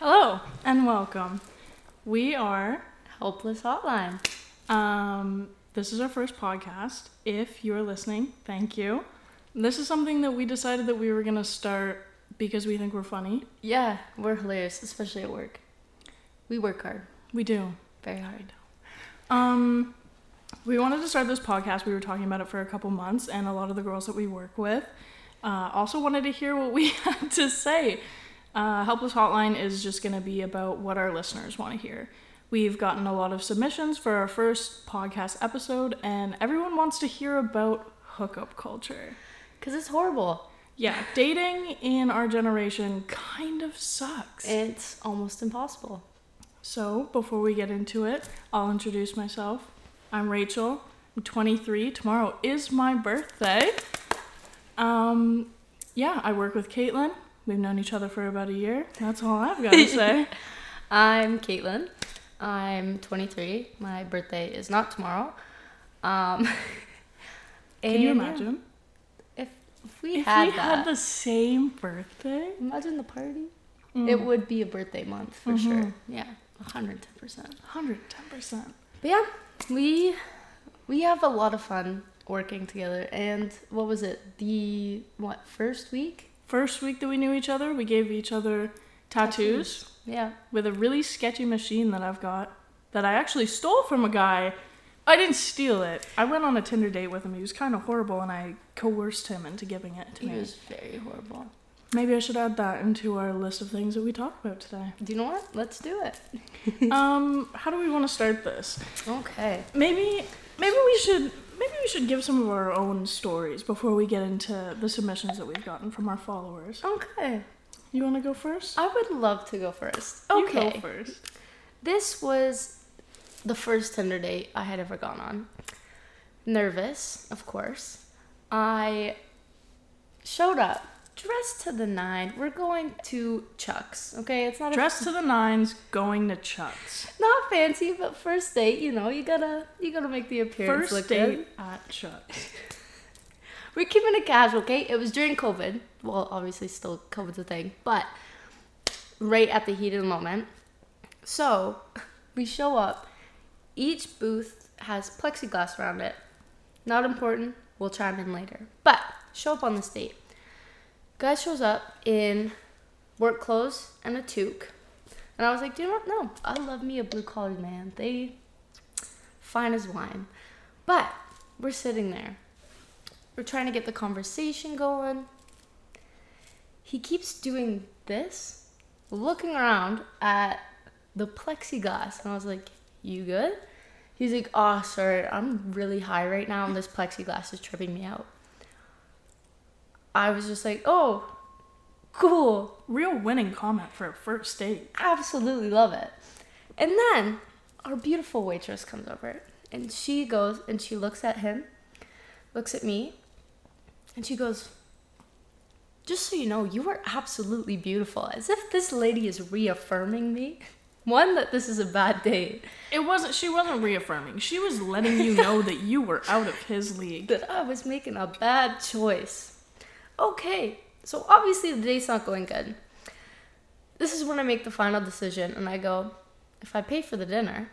Hello and welcome. We are Helpless Hotline. um this is our first podcast. If you're listening, thank you. This is something that we decided that we were going to start because we think we're funny. Yeah, we're hilarious, especially at work. We work hard, We do. very hard. Um we wanted to start this podcast. We were talking about it for a couple months and a lot of the girls that we work with uh, also wanted to hear what we had to say. Uh, Helpless Hotline is just going to be about what our listeners want to hear. We've gotten a lot of submissions for our first podcast episode, and everyone wants to hear about hookup culture. Because it's horrible. Yeah, dating in our generation kind of sucks. It's almost impossible. So, before we get into it, I'll introduce myself. I'm Rachel. I'm 23. Tomorrow is my birthday. Um, yeah, I work with Caitlin. We've known each other for about a year. That's all I've got to say. I'm Caitlin. I'm 23. My birthday is not tomorrow. Um, Can you imagine? If, if we If had we that, had the same birthday? imagine the party. Mm. It would be a birthday month for Mhm. sure. Yeah, 110%. 110%. But yeah, we we have a lot of fun working together. And what was it? The what first week? First week that we knew each other, we gave each other tattoos. Yeah. with a really sketchy machine that I've got that I actually stole from a guy. I didn't steal it. I went on a Tinder date with him. He was kind of horrible, and I coerced him into giving it to It me. He was very horrible. Maybe I should add that into our list of things that we talk about today. Do you know what? Let's do it. um, how do we want to start this? Okay. Maybe, maybe we should, maybe we should give some of our own stories before we get into the submissions that we've gotten from our followers. Okay. You want to go first? I would love to go first. You Okay. go first. This was the first Tinder date I had ever gone on. Nervous, of course. I showed up dressed to the nine. We're going to Chuck's, okay? It's not a Dressed to the nines, going to Chuck's. not fancy, but first date, you know, you gotta you gotta make the appearance First look date good. at Chuck's. We're keeping it casual, okay? It was during COVID. Well, obviously still COVID's a thing, but right at the heat of the moment. So we show up. Each booth has plexiglass around it. Not important. We'll chime in later. But show up on this date. Guy shows up in work clothes and a toque. And I was like, do you know what? No, I love me a blue collared man. They fine as wine. But we're sitting there. We're trying to get the conversation going. He keeps doing this, looking around at the plexiglass. And I was like, You good? He's like, Oh, sorry, I'm really high right now, and this plexiglass is tripping me out. I was just like, Oh, cool. Real winning comment for a first date. Absolutely love it. And then our beautiful waitress comes over and she goes and she looks at him, looks at me, and she goes, Just so you know, you are absolutely beautiful. As if this lady is reaffirming me. One, that this is a bad date, It wasn't. She wasn't reaffirming. She was letting you know that you were out of his league. that I was making a bad choice. Okay, so obviously the date's not going good. This is when I make the final decision and I go, if I pay for the dinner,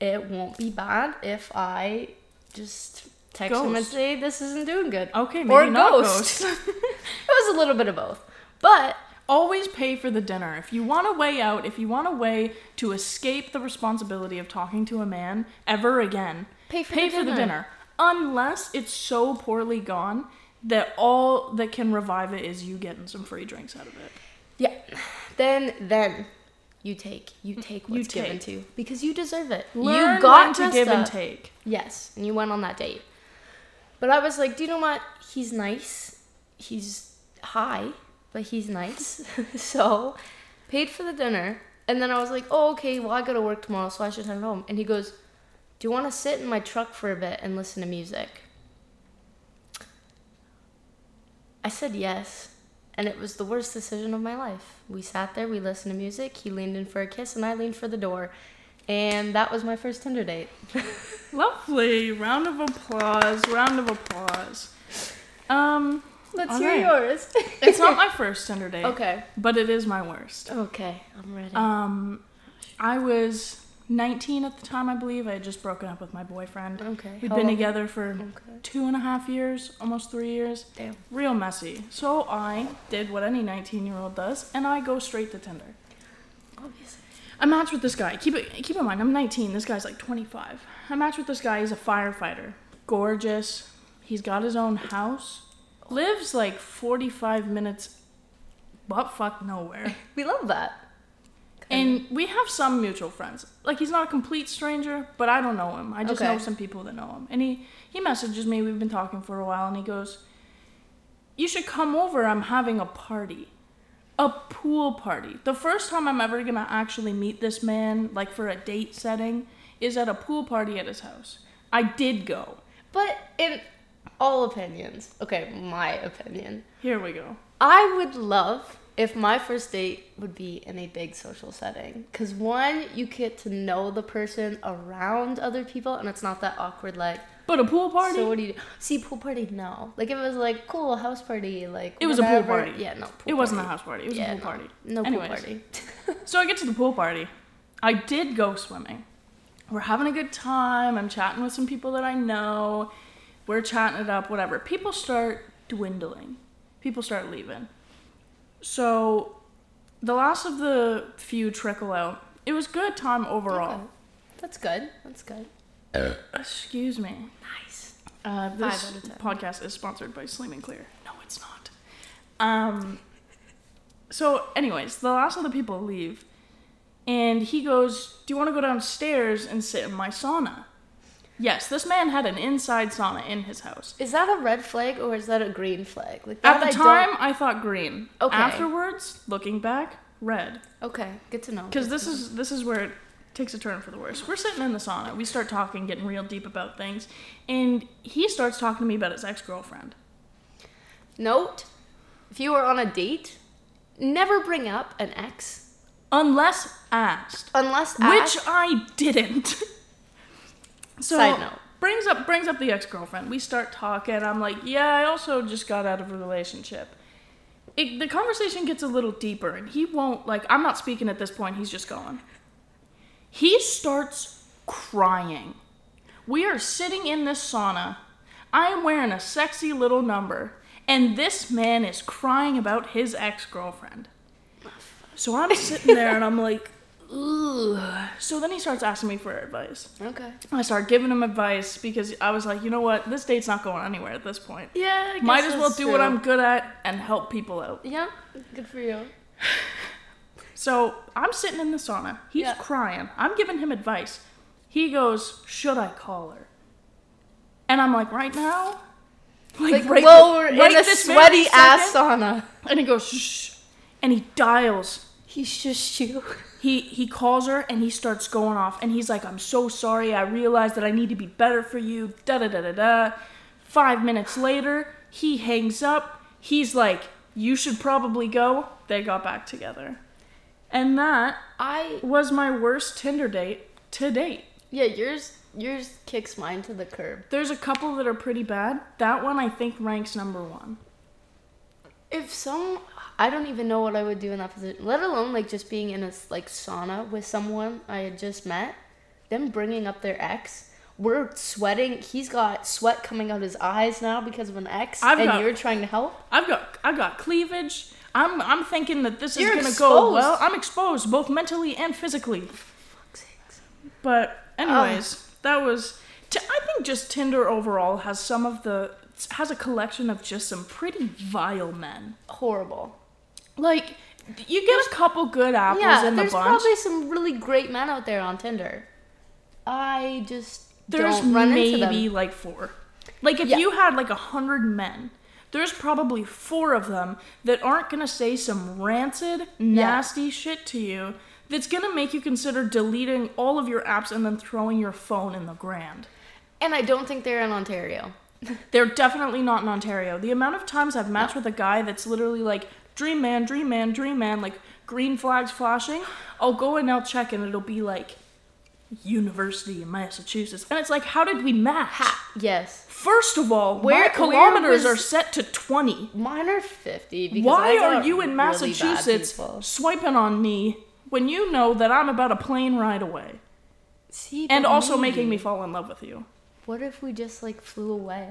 it won't be bad if I just text him and say this isn't doing good. Okay, maybe or not ghost. ghost. it was a little bit of both. But Always pay for the dinner. If you want a way out, if you want a way to escape the responsibility of talking to a man ever again, Pay for pay the for the dinner. Unless it's so poorly gone that all that can revive it is you getting some free drinks out of it. yeah, then then you take you mm, take You what's given to because you deserve it. Learn you got to give and take. Yes, and you went on that date. But I was like, do you know what? He's nice. He's high, but he's nice. so, paid for the dinner. And then I was like, oh, okay, well, I gotta work tomorrow, so I should head home. And he goes, do you wanna sit in my truck for a bit and listen to music? I said yes. And it was the worst decision of my life. We sat there, we listened to music, he leaned in for a kiss, and I leaned for the door. And that was my first Tinder date. Lovely. Round of applause. Round of applause. Um, Let's hear right. yours. It's not my first Tinder date, okay. but it is my worst. Okay, I'm ready. Um, I was 19 at the time, I believe. I had just broken up with my boyfriend. okay. We'd been together for Okay. two and a half years, almost three years. Damn. Real messy. So I did what any 19 year old does, and I go straight to Tinder. Obviously. I match with this guy. Keep it. Keep in mind, I'm 19. This guy's like 25. I match with this guy. He's a firefighter. Gorgeous. He's got his own house. Lives like 45 minutes, butt fuck nowhere. We love that. And we have some mutual friends. Like he's not a complete stranger, but I don't know him. I just Okay. know some people that know him. And he he messages me. We've been talking for a while, and he goes, "You should come over. I'm having a party, a pool party. The first time I'm ever gonna actually meet this man, like for a date setting, is at a pool party at his house. I did go. But in all opinions, okay, my opinion, Here we go. I would love if my first date would be in a big social setting. Because one, you get to know the person around other people, and it's not that awkward, like, But a pool party. so what do you do? See, pool party, no. Like, if it was like, cool, house party, like, It was a pool party. Yeah, no, pool it wasn't a house party. It was Yeah, a pool no. party. No Anyways. pool party. So I get to the pool party. I did go swimming. We're having a good time. I'm chatting with some people that I know. We're chatting it up, whatever. People start dwindling. People start leaving. So the last of the few trickle out. It was good time overall. Okay. That's good. That's good. Excuse me. Nice. Uh, this out of 10. podcast is sponsored by Sleeping Clear. No, it's not. Um. So, anyways, the last of the people leave, and he goes, "Do you want to go downstairs and sit in my sauna?" Yes, this man had an inside sauna in his house. Is that a red flag or is that a green flag? Like At the I time, don't- I thought green. Okay. Afterwards, looking back, red. Okay, good to know. Because this is this is where it takes a turn for the worse. We're sitting in the sauna. We start talking, getting real deep about things, and he starts talking to me about his ex girlfriend. Note, if you are on a date, never bring up an ex Unless asked. unless asked, Which. I didn't. so Side note. brings up brings up the ex girlfriend. We start talking. I'm like, yeah, I also just got out of a relationship. It, the conversation gets a little deeper, and he won't like. I'm not speaking at this point. He's just going. He starts crying. We are sitting in this sauna. I am wearing a sexy little number, and this man is crying about his ex girlfriend. So I'm sitting there and I'm like, ugh. So then he starts asking me for advice. Okay. I start giving him advice because I was like, you know what? This date's not going anywhere at this point. Yeah. I guess Might as well do what. I'm good at and help people out. Yeah. Good for you. So I'm sitting in the sauna. He's Yeah. crying. I'm giving him advice. He goes, Should I call her? And I'm like, Right now? Like, right whoa, we're right in a sweaty ass second? sauna. And he goes, Shh. And he dials He shushed you. he he calls her and he starts going off and he's like i'm so sorry. I realized that i need to be better for you. Da da da da da. Five minutes later he hangs up. He's like you should probably go. They got back together. And that I was my worst tinder date to date. Yeah, yours yours kicks mine to the curb. there's a couple that are pretty bad. That one i think ranks number one. If some, I don't even know what I would do in that position. Let alone like just being in a like sauna with someone I had just met, them bringing up their ex. We're sweating. He's got sweat coming out his eyes now because of an ex, I've and got- you're trying to help. I've got I've got cleavage. I'm I'm thinking that this is You're gonna go exposed. well. I'm exposed both mentally and physically. But um, anyways, that was. T- I think just Tinder overall has some of the has a collection of just some pretty vile men. Horrible. Like you get a couple good apples Yeah, in the there's bunch. There's probably some really great men out there on Tinder. I just there's don't run into maybe like four. Like if Yeah. you had like a hundred men, there's probably four of them that aren't gonna say some rancid, nasty shit to you that's gonna make you consider deleting all of your apps and then throwing your phone in the grand. And I don't think they're in Ontario. They're definitely not in Ontario. The amount of times I've matched with a guy that's literally like, dream man, dream man, dream man, like green flags flashing, I'll go and I'll check and it'll be like University of Massachusetts. And it's like, how did we match? Ha- yes. First of all, Where- my where kilometers was- are set to 20. Mine are 50 because Why are you in really Massachusetts swiping on me when you know that I'm about a plane ride away? See, And also maybe- making me fall in love with you. What if we just like flew away?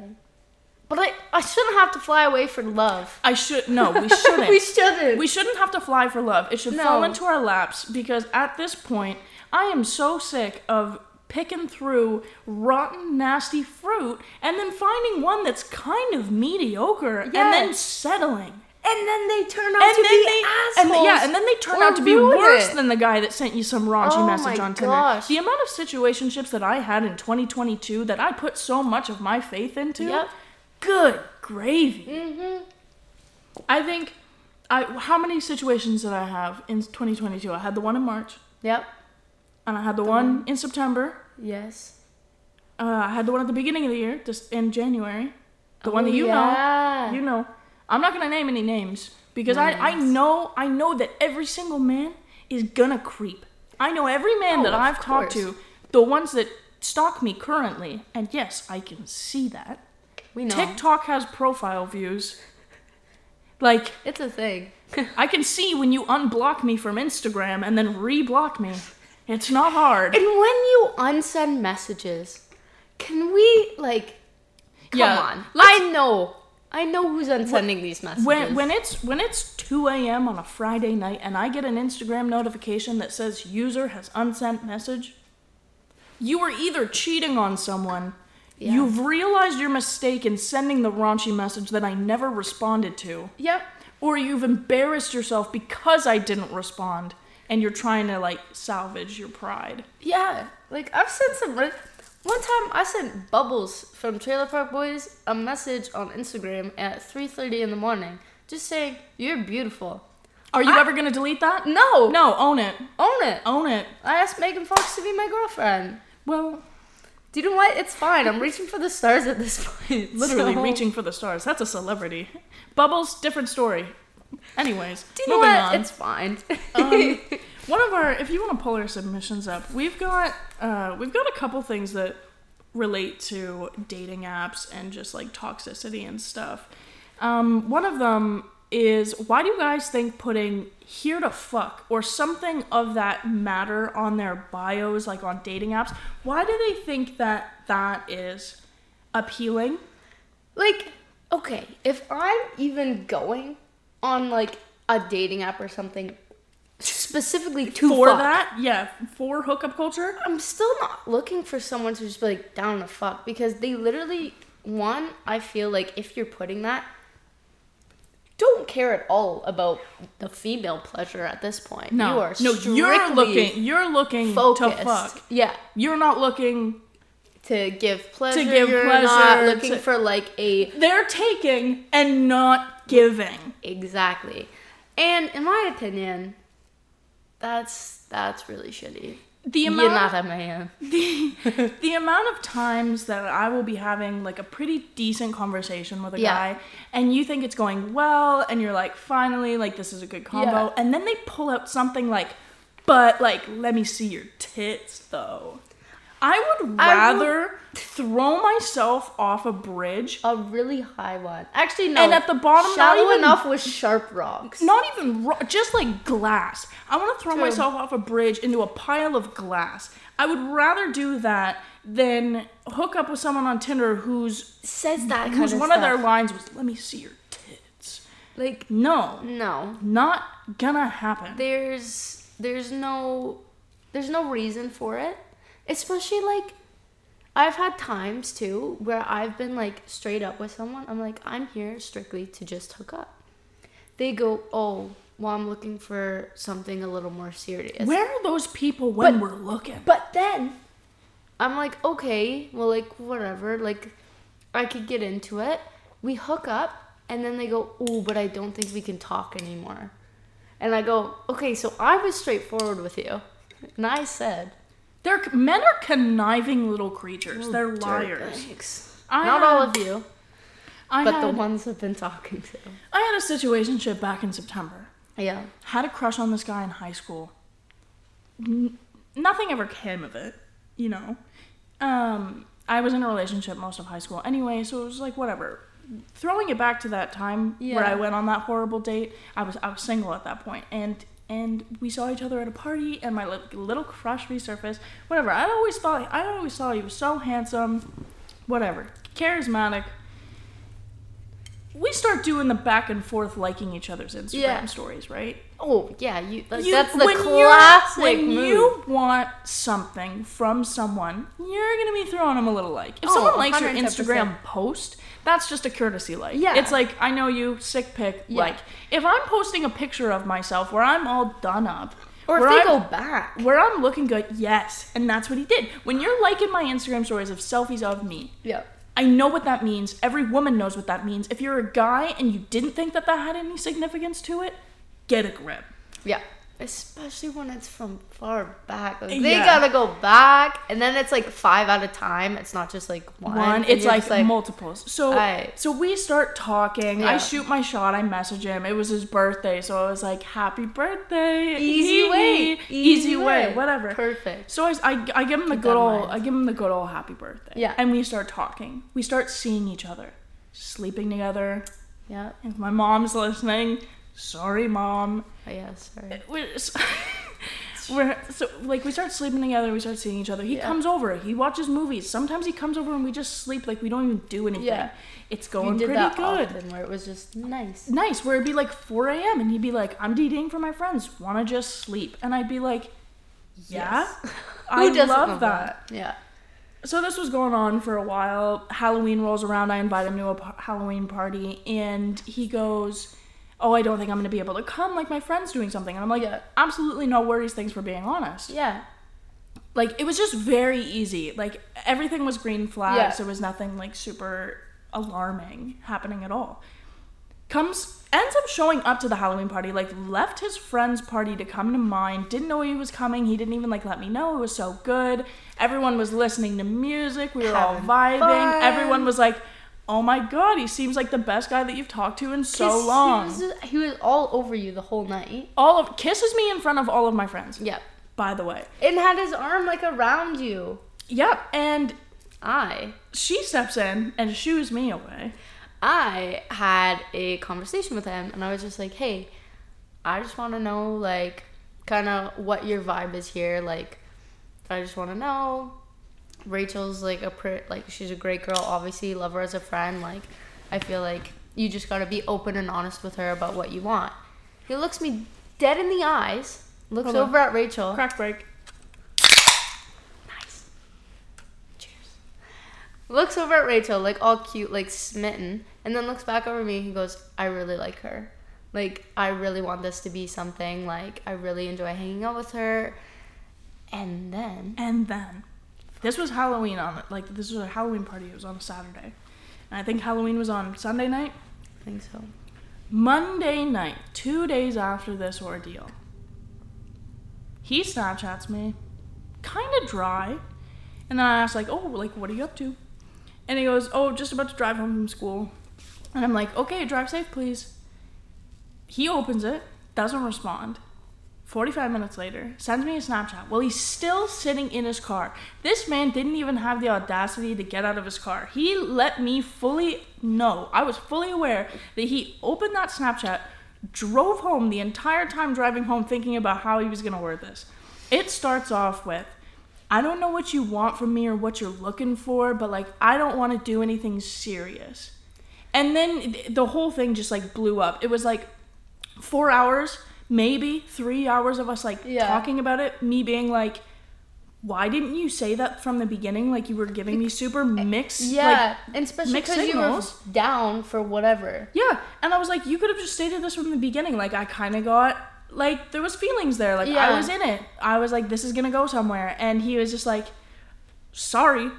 But I, I shouldn't have to fly away for love. I should no, we shouldn't. we shouldn't. We shouldn't have to fly for love. It should No. fall into our laps because at this point, I am so sick of picking through rotten, nasty fruit and then finding one that's kind of mediocre and then settling. and then they turn out And to be they, assholes. and yeah, and then they turn out to be worse it. than the guy that sent you some raunchy Oh message on Tinder. gosh. The amount of situationships that I had in 2022 that I put so much of my faith into. Yep. Good gravy. Mm-hmm. I think I how many situations did I have in 2022? I had the one in March, Yep. and I had the one in September. Yes. Uh, I had the one at the beginning of the year, just in January. The one Oh, that you yeah. know, you know. I'm not gonna name any names because No I I know I know that every single man is gonna creep. I know every man Oh, that I've talked to, the ones that stalk me currently, and yes, I can see that. We know. TikTok has profile views. Like It's a thing. I can see when you unblock me from Instagram and then reblock me. It's not hard. And when you unsend messages, can we like? Come Yeah, on. I know. I know who's unsending these messages. When when it's when it's 2 a.m. on a Friday night and I get an Instagram notification that says user has unsent message, you are either cheating on someone, Yeah. you've realized your mistake in sending the raunchy message that I never responded to, Yep. or you've embarrassed yourself because I didn't respond and you're trying to like salvage your pride. Yeah. Like I've sent some. One time I sent Bubbles from Trailer Park Boys a message on Instagram at 3:30 in the morning, just saying you're beautiful. Are you I- ever gonna delete that? No. No, own it. Own it. Own it. I asked Megan Fox to be my girlfriend. Well, Do you know what? It's fine. I'm reaching for the stars at this point. literally so- reaching for the stars. That's a celebrity. Bubbles, different story. Anyways, Do you know moving what? on. It's fine. Um, one of our, if you want to pull our submissions up, we've got uh, we've got a couple things that relate to dating apps and just like toxicity and stuff. Um, one of them is why do you guys think putting here to fuck or something of that matter on their bios, like on dating apps, why do they think that that is appealing? like, okay, if I'm even going on like a dating app or something specifically to for fuck, that, yeah, for hookup culture. I'm still not looking for someone to just be like down to fuck because they literally one, I feel like if you're putting that don't care at all about the female pleasure at this point. No, you are no, you're looking, you're looking focused. to fuck. Yeah, You're not looking. to give pleasure. To give you're not looking to- for like a They're taking and not giving. exactly. And in my opinion, that's that's really shitty. The You're amount, not a man. the, the amount of times that I will be having like a pretty decent conversation with a Yeah. guy, and you think it's going well, and you're like, finally, like this is a good combo, Yeah. and then they pull out something like, but like, let me see your tits though. I would I will- rather throw myself off a bridge A really high one. Actually, no. And at the bottom, not shallow even- enough with sharp rocks. not even ro- just like glass. I want to throw True. myself off a bridge into a pile of glass. I would rather do that than hook up with someone on Tinder who's says that of one stuff. of their lines was "Let me see your tits." like No, no. not gonna happen. There's there's no there's no reason for it. Especially like I've had times too where I've been like straight up with someone. I'm like, I'm here strictly to just hook up. They go, Oh, well I'm looking for something a little more serious. Where are those people when But- we're looking? But then I'm like, okay, well, like, whatever. Like, I could get into it. We hook up, and then they go, oh, but I don't think we can talk anymore. And I go, okay, so I was straightforward with you. And I said, They're men are conniving little creatures. They're liars. I Not had- all of you, I but had, the ones I've been talking to. I had a situationship back in September. Yeah. Had a crush on this guy in high school. N- nothing ever came of it. you know. Um, I was in a relationship most of high school anyway, so it was like whatever. Throwing it back to that time where I went on that horrible date, I was I was single at that point, and and we saw each other at a party, and my little crush resurfaced. Whatever. I always thought I always thought he was so handsome, whatever, charismatic. We start doing the back and forth liking each other's Instagram Yeah. stories, right? Oh yeah, you. Like, You- that's the when classic When move. you want something from someone, you're gonna be throwing them a little like. If Oh, someone likes your 110%. Instagram post, that's just a courtesy like. Yeah. It's like I know you, sick pic. Yeah. Like if I'm posting a picture of myself where I'm all done up, or if where they I'm- go back. where I'm looking good, yes, and that's what he did. When you're liking my Instagram stories of selfies of me, Yeah. I know what that means. Every woman knows what that means. If you're a guy and you didn't think that that had any significance to it, get a grip. Yeah. Especially when it's from far back. Like, they Yeah. gotta go back, and then it's like five at a time. It's not just like one. one. It's you're like, multiples. So Right. so we start talking. I shoot my shot. I message him. It was his birthday, so I was like, "Happy birthday!" Easy way. Easy easy way, way. whatever. Perfect. So I, I, I give him the Keep good old mind. I give him the good old happy birthday. Yeah. And we start talking. We start seeing each other, sleeping together. Yeah. If my mom's listening, sorry, mom. Oh, yeah. Sorry. Uh, we're, s- we're so like we start sleeping together. We start seeing each other. He Yeah. comes over. He watches movies. Sometimes he comes over and we just sleep. Like we don't even do anything. Yeah. It's going pretty that good. often, where it was just nice. Nice. Where it'd be like 4 a.m. and he'd be like, "I'm DJing for my friends. Want to just sleep?" And I'd be like, "Yeah." Yes. I love that. Yeah. So this was going on for a while. Halloween rolls around. I invite him to a Halloween party, and he goes, "Oh, I don't think I'm gonna be able to come. Like my friend's doing something." And I'm like, Yeah. "Absolutely no worries. Thanks for being honest." Yeah. Like it was just very easy. Like everything was green flags. Yeah. There was nothing like super alarming happening at all. Comes ends up showing up to the Halloween party. Like left his friend's party to come to mine. Didn't know he was coming. He didn't even like let me know. It was so good. Everyone was listening to music. We were all vibing. fun. Everyone was like, "Oh my god, he seems like the best guy that you've talked to in so long." He was, he was all over you the whole night. all of kisses me in front of all of my friends. Yep. By the way, And had his arm like around you. yep. And I she steps in and shoos me away. I had a conversation with him and I was just like, hey, I just want to know, like, kind of what your vibe is here. Like, I just want to know. Rachel's like a pretty, like, she's a great girl. Obviously, love her as a friend. Like, I feel like you just got to be open and honest with her about what you want. He looks me dead in the eyes, looks Hold on. over at Rachel. Crack break. Nice. Cheers. Looks over at Rachel, like all cute, like smitten, and then looks back over me. He goes, I really like her. Like, I really want this to be something. Like, I really enjoy hanging out with her. And then, And then, this was Halloween on like this was a Halloween party. It was on a Saturday, and I think Halloween was on Sunday night. I think so. Monday night, two days after this ordeal, he Snapchats me, kind of dry, and then I asked like, "Oh, like what are you up to?" And he goes, "Oh, just about to drive home from school," and I'm like, "Okay, drive safe, please." He opens it, doesn't respond. 45 minutes later, sends me a Snapchat. Well, he's still sitting in his car. This man didn't even have the audacity to get out of his car. He let me fully know. I was fully aware that he opened that Snapchat, drove home the entire time driving home thinking about how he was going to word this. It starts off with, I don't know what you want from me or what you're looking for, but like, I don't want to do anything serious. And then the whole thing just like blew up. It was like four hours, maybe three hours of us like Yeah. talking about it. Me being like, why didn't you say that from the beginning? Like you were giving me super mixed. Yeah, Like, and especially because you were down for whatever. yeah. And I was like, you could have just stated this from the beginning. Like I kind of got like there was feelings there. Like I was in it. I was like, this is gonna go somewhere. And he was just like, sorry,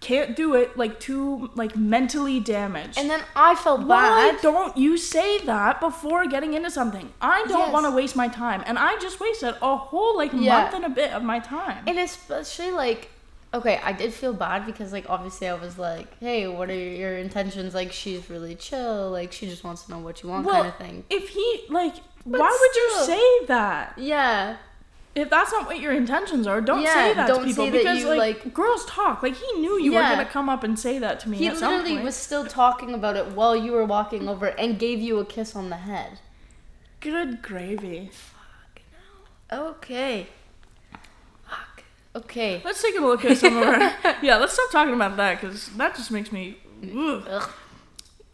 can't do it. Like too like mentally damaged. And then I felt bad. Why bad. don't you say that before getting into something? I don't Yes. want to waste my time, and I just wasted a whole like Yeah. month and a bit of my time. And especially like, okay, I did feel bad because like obviously I was like, hey, what are your intentions? Like she's really chill. Like she just wants to know what you want, well, kind of thing. if he like, But why would you say that? Yeah. If that's not what your intentions are, don't Yeah, say that don't to people say that because you, like, like- girls talk. Like he knew you Yeah. were gonna come up and say that to me. He literally was still talking about it while you were walking over and gave you a kiss on the head. good gravy. Okay. Fuck. Okay. Let's take a look at some of our. yeah, let's stop talking about that because that just makes me. Ugh.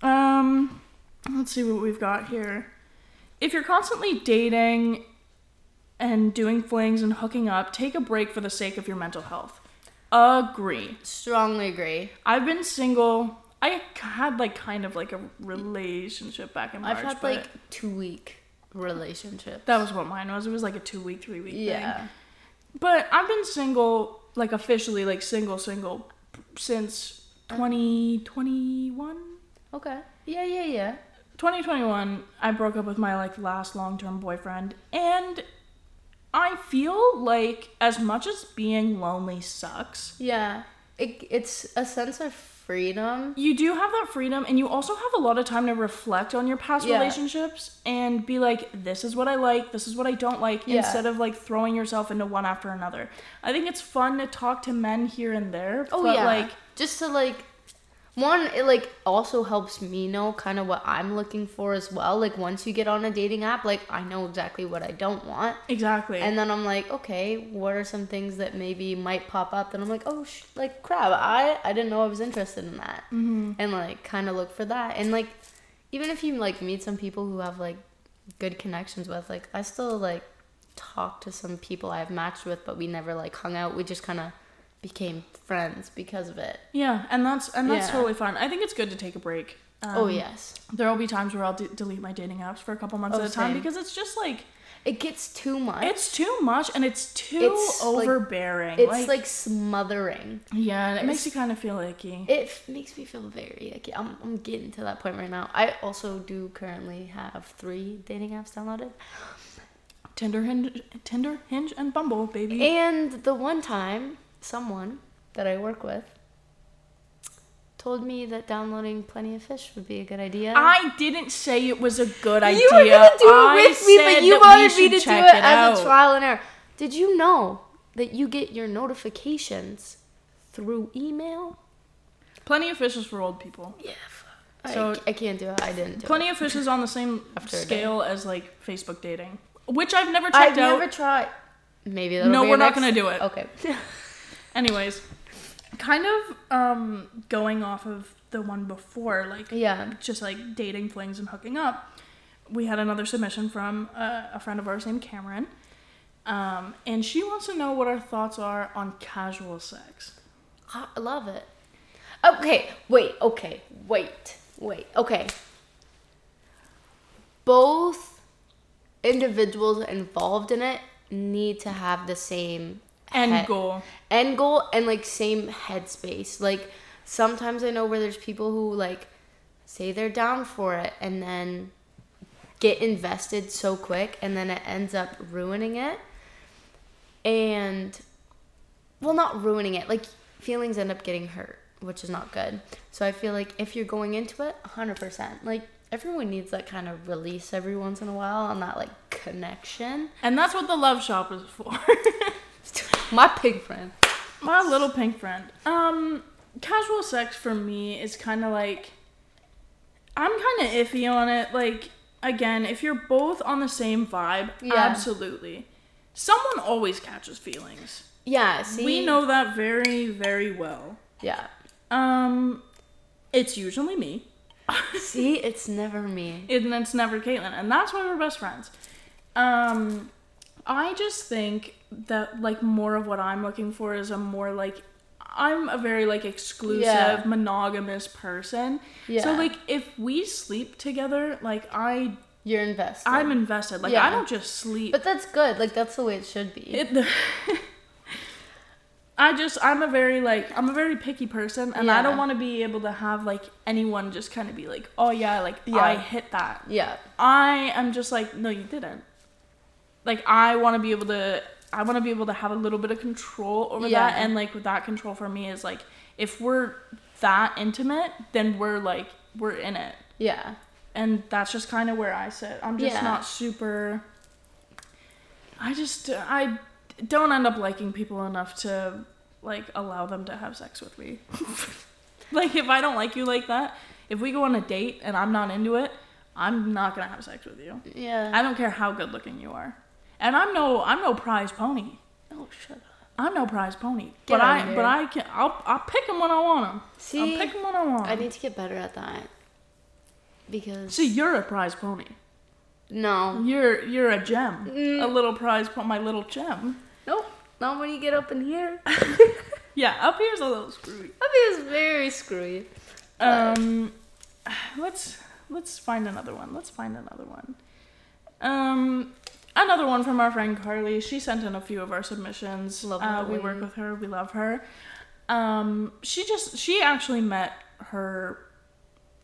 Um, let's see what we've got here. If you're constantly dating and doing flings and hooking up, take a break for the sake of your mental health. Agree. Strongly agree. I've been single. I had like kind of like a relationship back in March, I've had like two week relationships. that was what mine was. It was like a two week, three week thing. yeah. But I've been single, like officially, like single, single, since uh-huh. 2021. Okay. Yeah, yeah, yeah. 2021, I broke up with my like last long term boyfriend, and I feel like as much as being lonely sucks, Yeah. It, it's a sense of freedom. you do have that freedom, and you also have a lot of time to reflect on your past Yeah. relationships and be like, this is what I like, this is what I don't like, Yeah. instead of like throwing yourself into one after another. I think it's fun to talk to men here and there, Oh but yeah. like, just to like one it like also helps me know kind of what I'm looking for as well. Like once you get on a dating app, like I know exactly what I don't want. exactly. And then I'm like, okay, what are some things that maybe might pop up? Then I'm like, oh, sh- like crap, I I didn't know I was interested in that, mm-hmm. and like kind of look for that. And like, even if you like meet some people who have like good connections with, like I still like talk to some people I've matched with, but we never like hung out. We just kind of became friends because of it. yeah, and that's and that's Yeah. totally fun. I think it's good to take a break. Um, oh yes, There will be times where I'll de- delete my dating apps for a couple months Oh, at a time same. because it's just like it gets too much. it's too much and it's too It's, like- overbearing. it's like, smothering. yeah, and it makes you kind of feel icky. It makes me feel very icky. I'm, I'm getting to that point right now. I also do currently have three dating apps downloaded. Tinder, Hinge, Tinder, Hinge, and Bumble, baby. And the one time, someone that I work with told me that downloading Plenty of Fish would be a good idea. I didn't say it was a good idea. you were gonna do it I with me, but you wanted me to do check it as a trial and error. Did you know that you get your notifications through email? Plenty of Fish is for old people. Yeah. So- I, I can't do it. I didn't do Plenty it. of Fish is on the same scale as like Facebook dating, which I've never checked I've out. never tried. Maybe that'll No, be we're our not gonna do it. Okay. Anyways, kind of um, going off of the one before, like yeah. just like dating flings and hooking up, we had another submission from uh, a friend of ours named Cameron. Um, and she wants to know what our thoughts are on casual sex. I love it. Okay, wait, okay, wait, wait, okay. Both individuals involved in it need to have the same End head- goal. end goal and like same headspace. Like sometimes I know where there's people who like say they're down for it and then get invested so quick and then it ends up ruining it. And well, not ruining it. Like feelings end up getting hurt, which is not good. So I feel like if you're going into it, 100%. Like everyone needs that kind of release every once in a while and that like connection. And that's what the love shop is for. My pig friend. My little pink friend. Um, casual sex for me is kind of like I'm kind of iffy on it. Like again, if you're both on the same vibe, Yeah. absolutely. Someone always catches feelings. Yeah, see. We know that very, very well. Yeah. Um, it's usually me, See, it's never me. and it's never Caitlin, and that's why we're best friends. Um, I just think that like more of what I'm looking for is a more like I'm a very like exclusive Yeah. monogamous person. Yeah. So like if we sleep together, like I You're invested. I'm invested. Like Yeah. I don't just sleep. But that's good. Like that's the way it should be. It, I just I'm a very like I'm a very picky person and I don't want to be able to have like anyone just kind of be like, "Oh yeah, like Yeah. I hit that." yeah. I am just like, "No, you didn't." Like I want to be able to I want to be able to have a little bit of control over Yeah. that and like with that control for me is like if we're that intimate, then we're like we're in it. Yeah. And that's just kind of where I sit. I'm just Yeah. not super I just I don't end up liking people enough to like allow them to have sex with me. like if I don't like you like that, if we go on a date and I'm not into it, I'm not gonna have sex with you. Yeah. I don't care how good looking you are, and I'm no I'm no prize pony. oh, shut up. I'm no prize pony. Get but I here. but I can I'll I'll pick them when I want them. See, I'll pick them when I want. I need to get better at that. Because See, you're a prize pony. no, You're you're a gem, Mm. a little prize pony, my little gem. nope, not when you get up in here. Yeah, up here's a little screwy. Up here's very screwy. Um, let's let's find another one. Let's find another one. Um, another one from our friend Carly. She sent in a few of our submissions. Love uh, we work with her. We love her. Um, she just she actually met her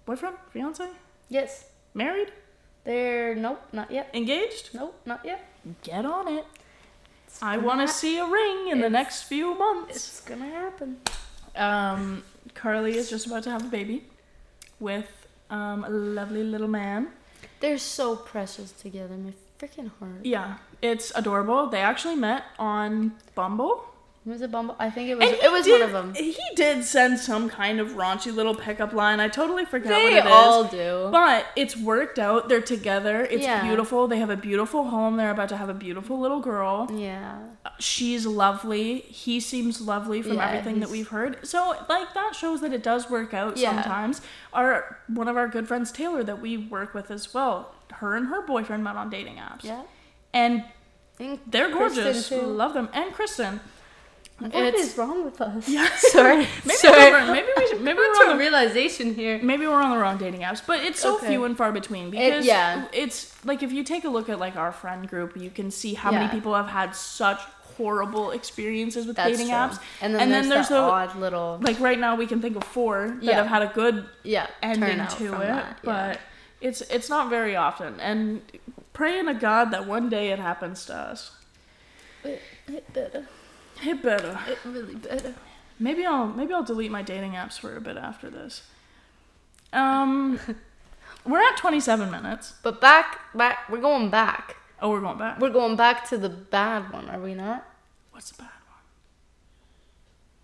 boyfriend, fiance, Yes, married, they're nope, not yet. engaged. Nope, not yet. Get on it. I want to see a ring in the next few months. It's gonna happen. Um, Carly is just about to have a baby with um, a lovely little man. They're so precious together, my freaking heart. Yeah, it's adorable. They actually met on Bumble. Was it Bumble? I think it was. It was did, one of them. He did send some kind of raunchy little pickup line. I totally forgot what it is. They it is. all do. But it's worked out. They're together. It's Yeah. beautiful. They have a beautiful home. They're about to have a beautiful little girl. yeah. She's lovely. He seems lovely from Yeah, everything that we've heard. So like that shows that it does work out Yeah. sometimes. Our one of our good friends Taylor that we work with as well. Her and her boyfriend met on dating apps. Yeah. And And they're gorgeous. Love them. And Kristen. What It's- is wrong with us? Yeah. Sorry. Maybe Sorry. we're, maybe we should, maybe we're on the, realization here? maybe we're on the wrong dating apps, but it's so Okay. few and far between because yeah. it's like if you take a look at like our friend group, you can see how many people have had such horrible experiences with That's dating true. apps. And then, And there's, then there's the the- odd little Like right now, we can think of four that Yeah. have had a good yeah ending to it, that, but it's it's not very often. And praying to God that one day it happens to us. it, it better. It better. It really better. Maybe I'll maybe I'll delete my dating apps for a bit after this. Um, we're at 27 minutes. But back, back. We're going back. Oh, we're going back. We're going back to the bad one, are we not? What's the bad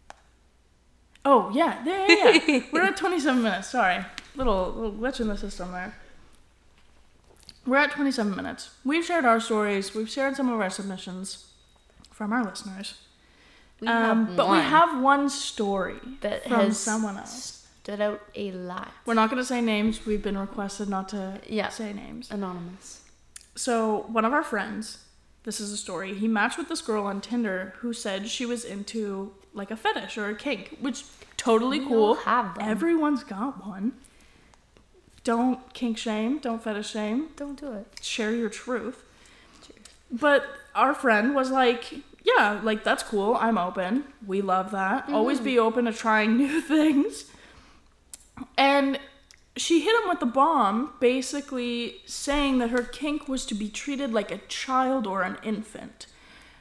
one? Oh yeah, yeah, yeah. yeah. we're at 27 minutes. Sorry, little little glitch in the system there. We're at 27 minutes. We've shared our stories. We've shared some of our submissions from our listeners. We um, but we have one story that from has someone else. stood out a lot. We're not going to say names. We've been requested not to Yeah. say names. Anonymous. So, one of our friends, this is a story, he matched with this girl on Tinder who said she was into like a fetish or a kink, which totally We cool. Everyone's got one. Don't kink shame, don't fetish shame, Don't do it. share your truth. But our friend was like, yeah, like that's cool. I'm open. We love that. Always be open to trying new things. And she hit him with the bomb, basically saying that her kink was to be treated like a child or an infant.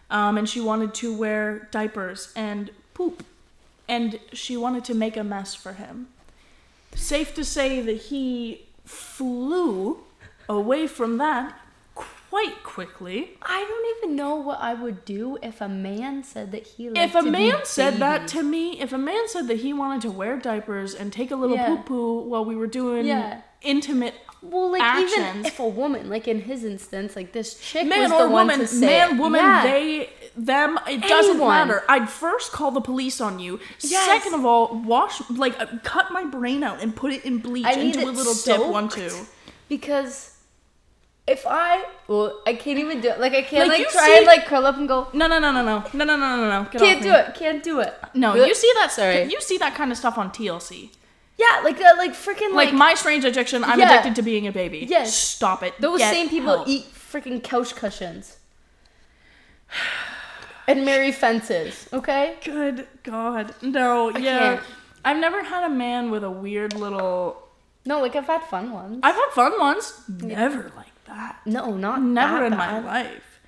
Um, and she wanted to wear diapers and poop. And she wanted to make a mess for him. Safe to say that he flew away from that quite quickly. I don't even know what I would do if a man said that he liked If a man said that to me, if a man said that he wanted to wear diapers and take a little Yeah. poo poo while we were doing Yeah. Intimate well, like even actions. if a woman, like in his instance, like this chick man was or the one woman, to say man, it. woman, Yeah. they, them, it doesn't matter. I'd first call the police on you. Yes. Second of all, wash, like, uh, cut my brain out and put it in bleach I into a it little dip. One, two. because if I well, I can't even do it. Like I can't Like, like, try see- and like curl up and go. No, no, no, no, no, no, no, no, no, no. Get Can't do me. it. Can't do it. No, you see that? Sorry. You see that kind of stuff on TLC. Yeah, like that. Like freaking Like, like, my strange addiction. I'm Yeah. addicted to being a baby. Yes. Stop it. those Get same people help. eat freaking couch cushions and marry fences. Okay. Good God. No, I yeah. can't. I've never had a man with a weird little. No, like I've had fun ones. I've had fun ones. Never like that. no, not Never that in my life.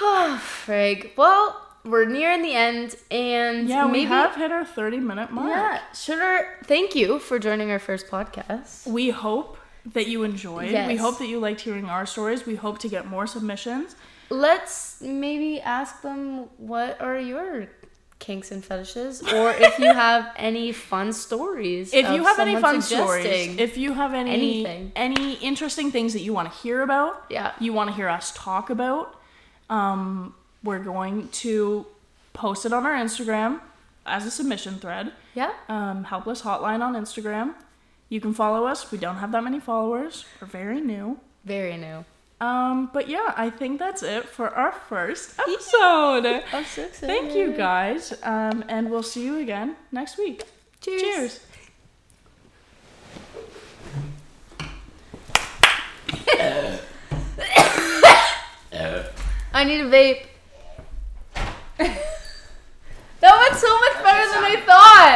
Oh, frig. Well, we're nearing the end, and Yeah, maybe we have hit our 30 minute mark. yeah. Sure. Thank you for joining our first podcast. We hope that you enjoyed. We hope that you liked hearing our stories. We hope to get more submissions. Let's maybe ask them what are your kinks and fetishes, or if you have any fun stories. If you have any fun stories, if you have any anything. any interesting things that you want to hear about, Yeah. you want to hear us talk about, um, we're going to post it on our Instagram as a submission thread. yeah, Um, Helpless Hotline on Instagram. You can follow us. We don't have that many followers. We're very new. very new. Um, but yeah, I think that's it for our first episode. I'm so excited. Thank you guys. Um, and we'll see you again next week. Cheers. Cheers. I need a vape. That went so much better than I thought.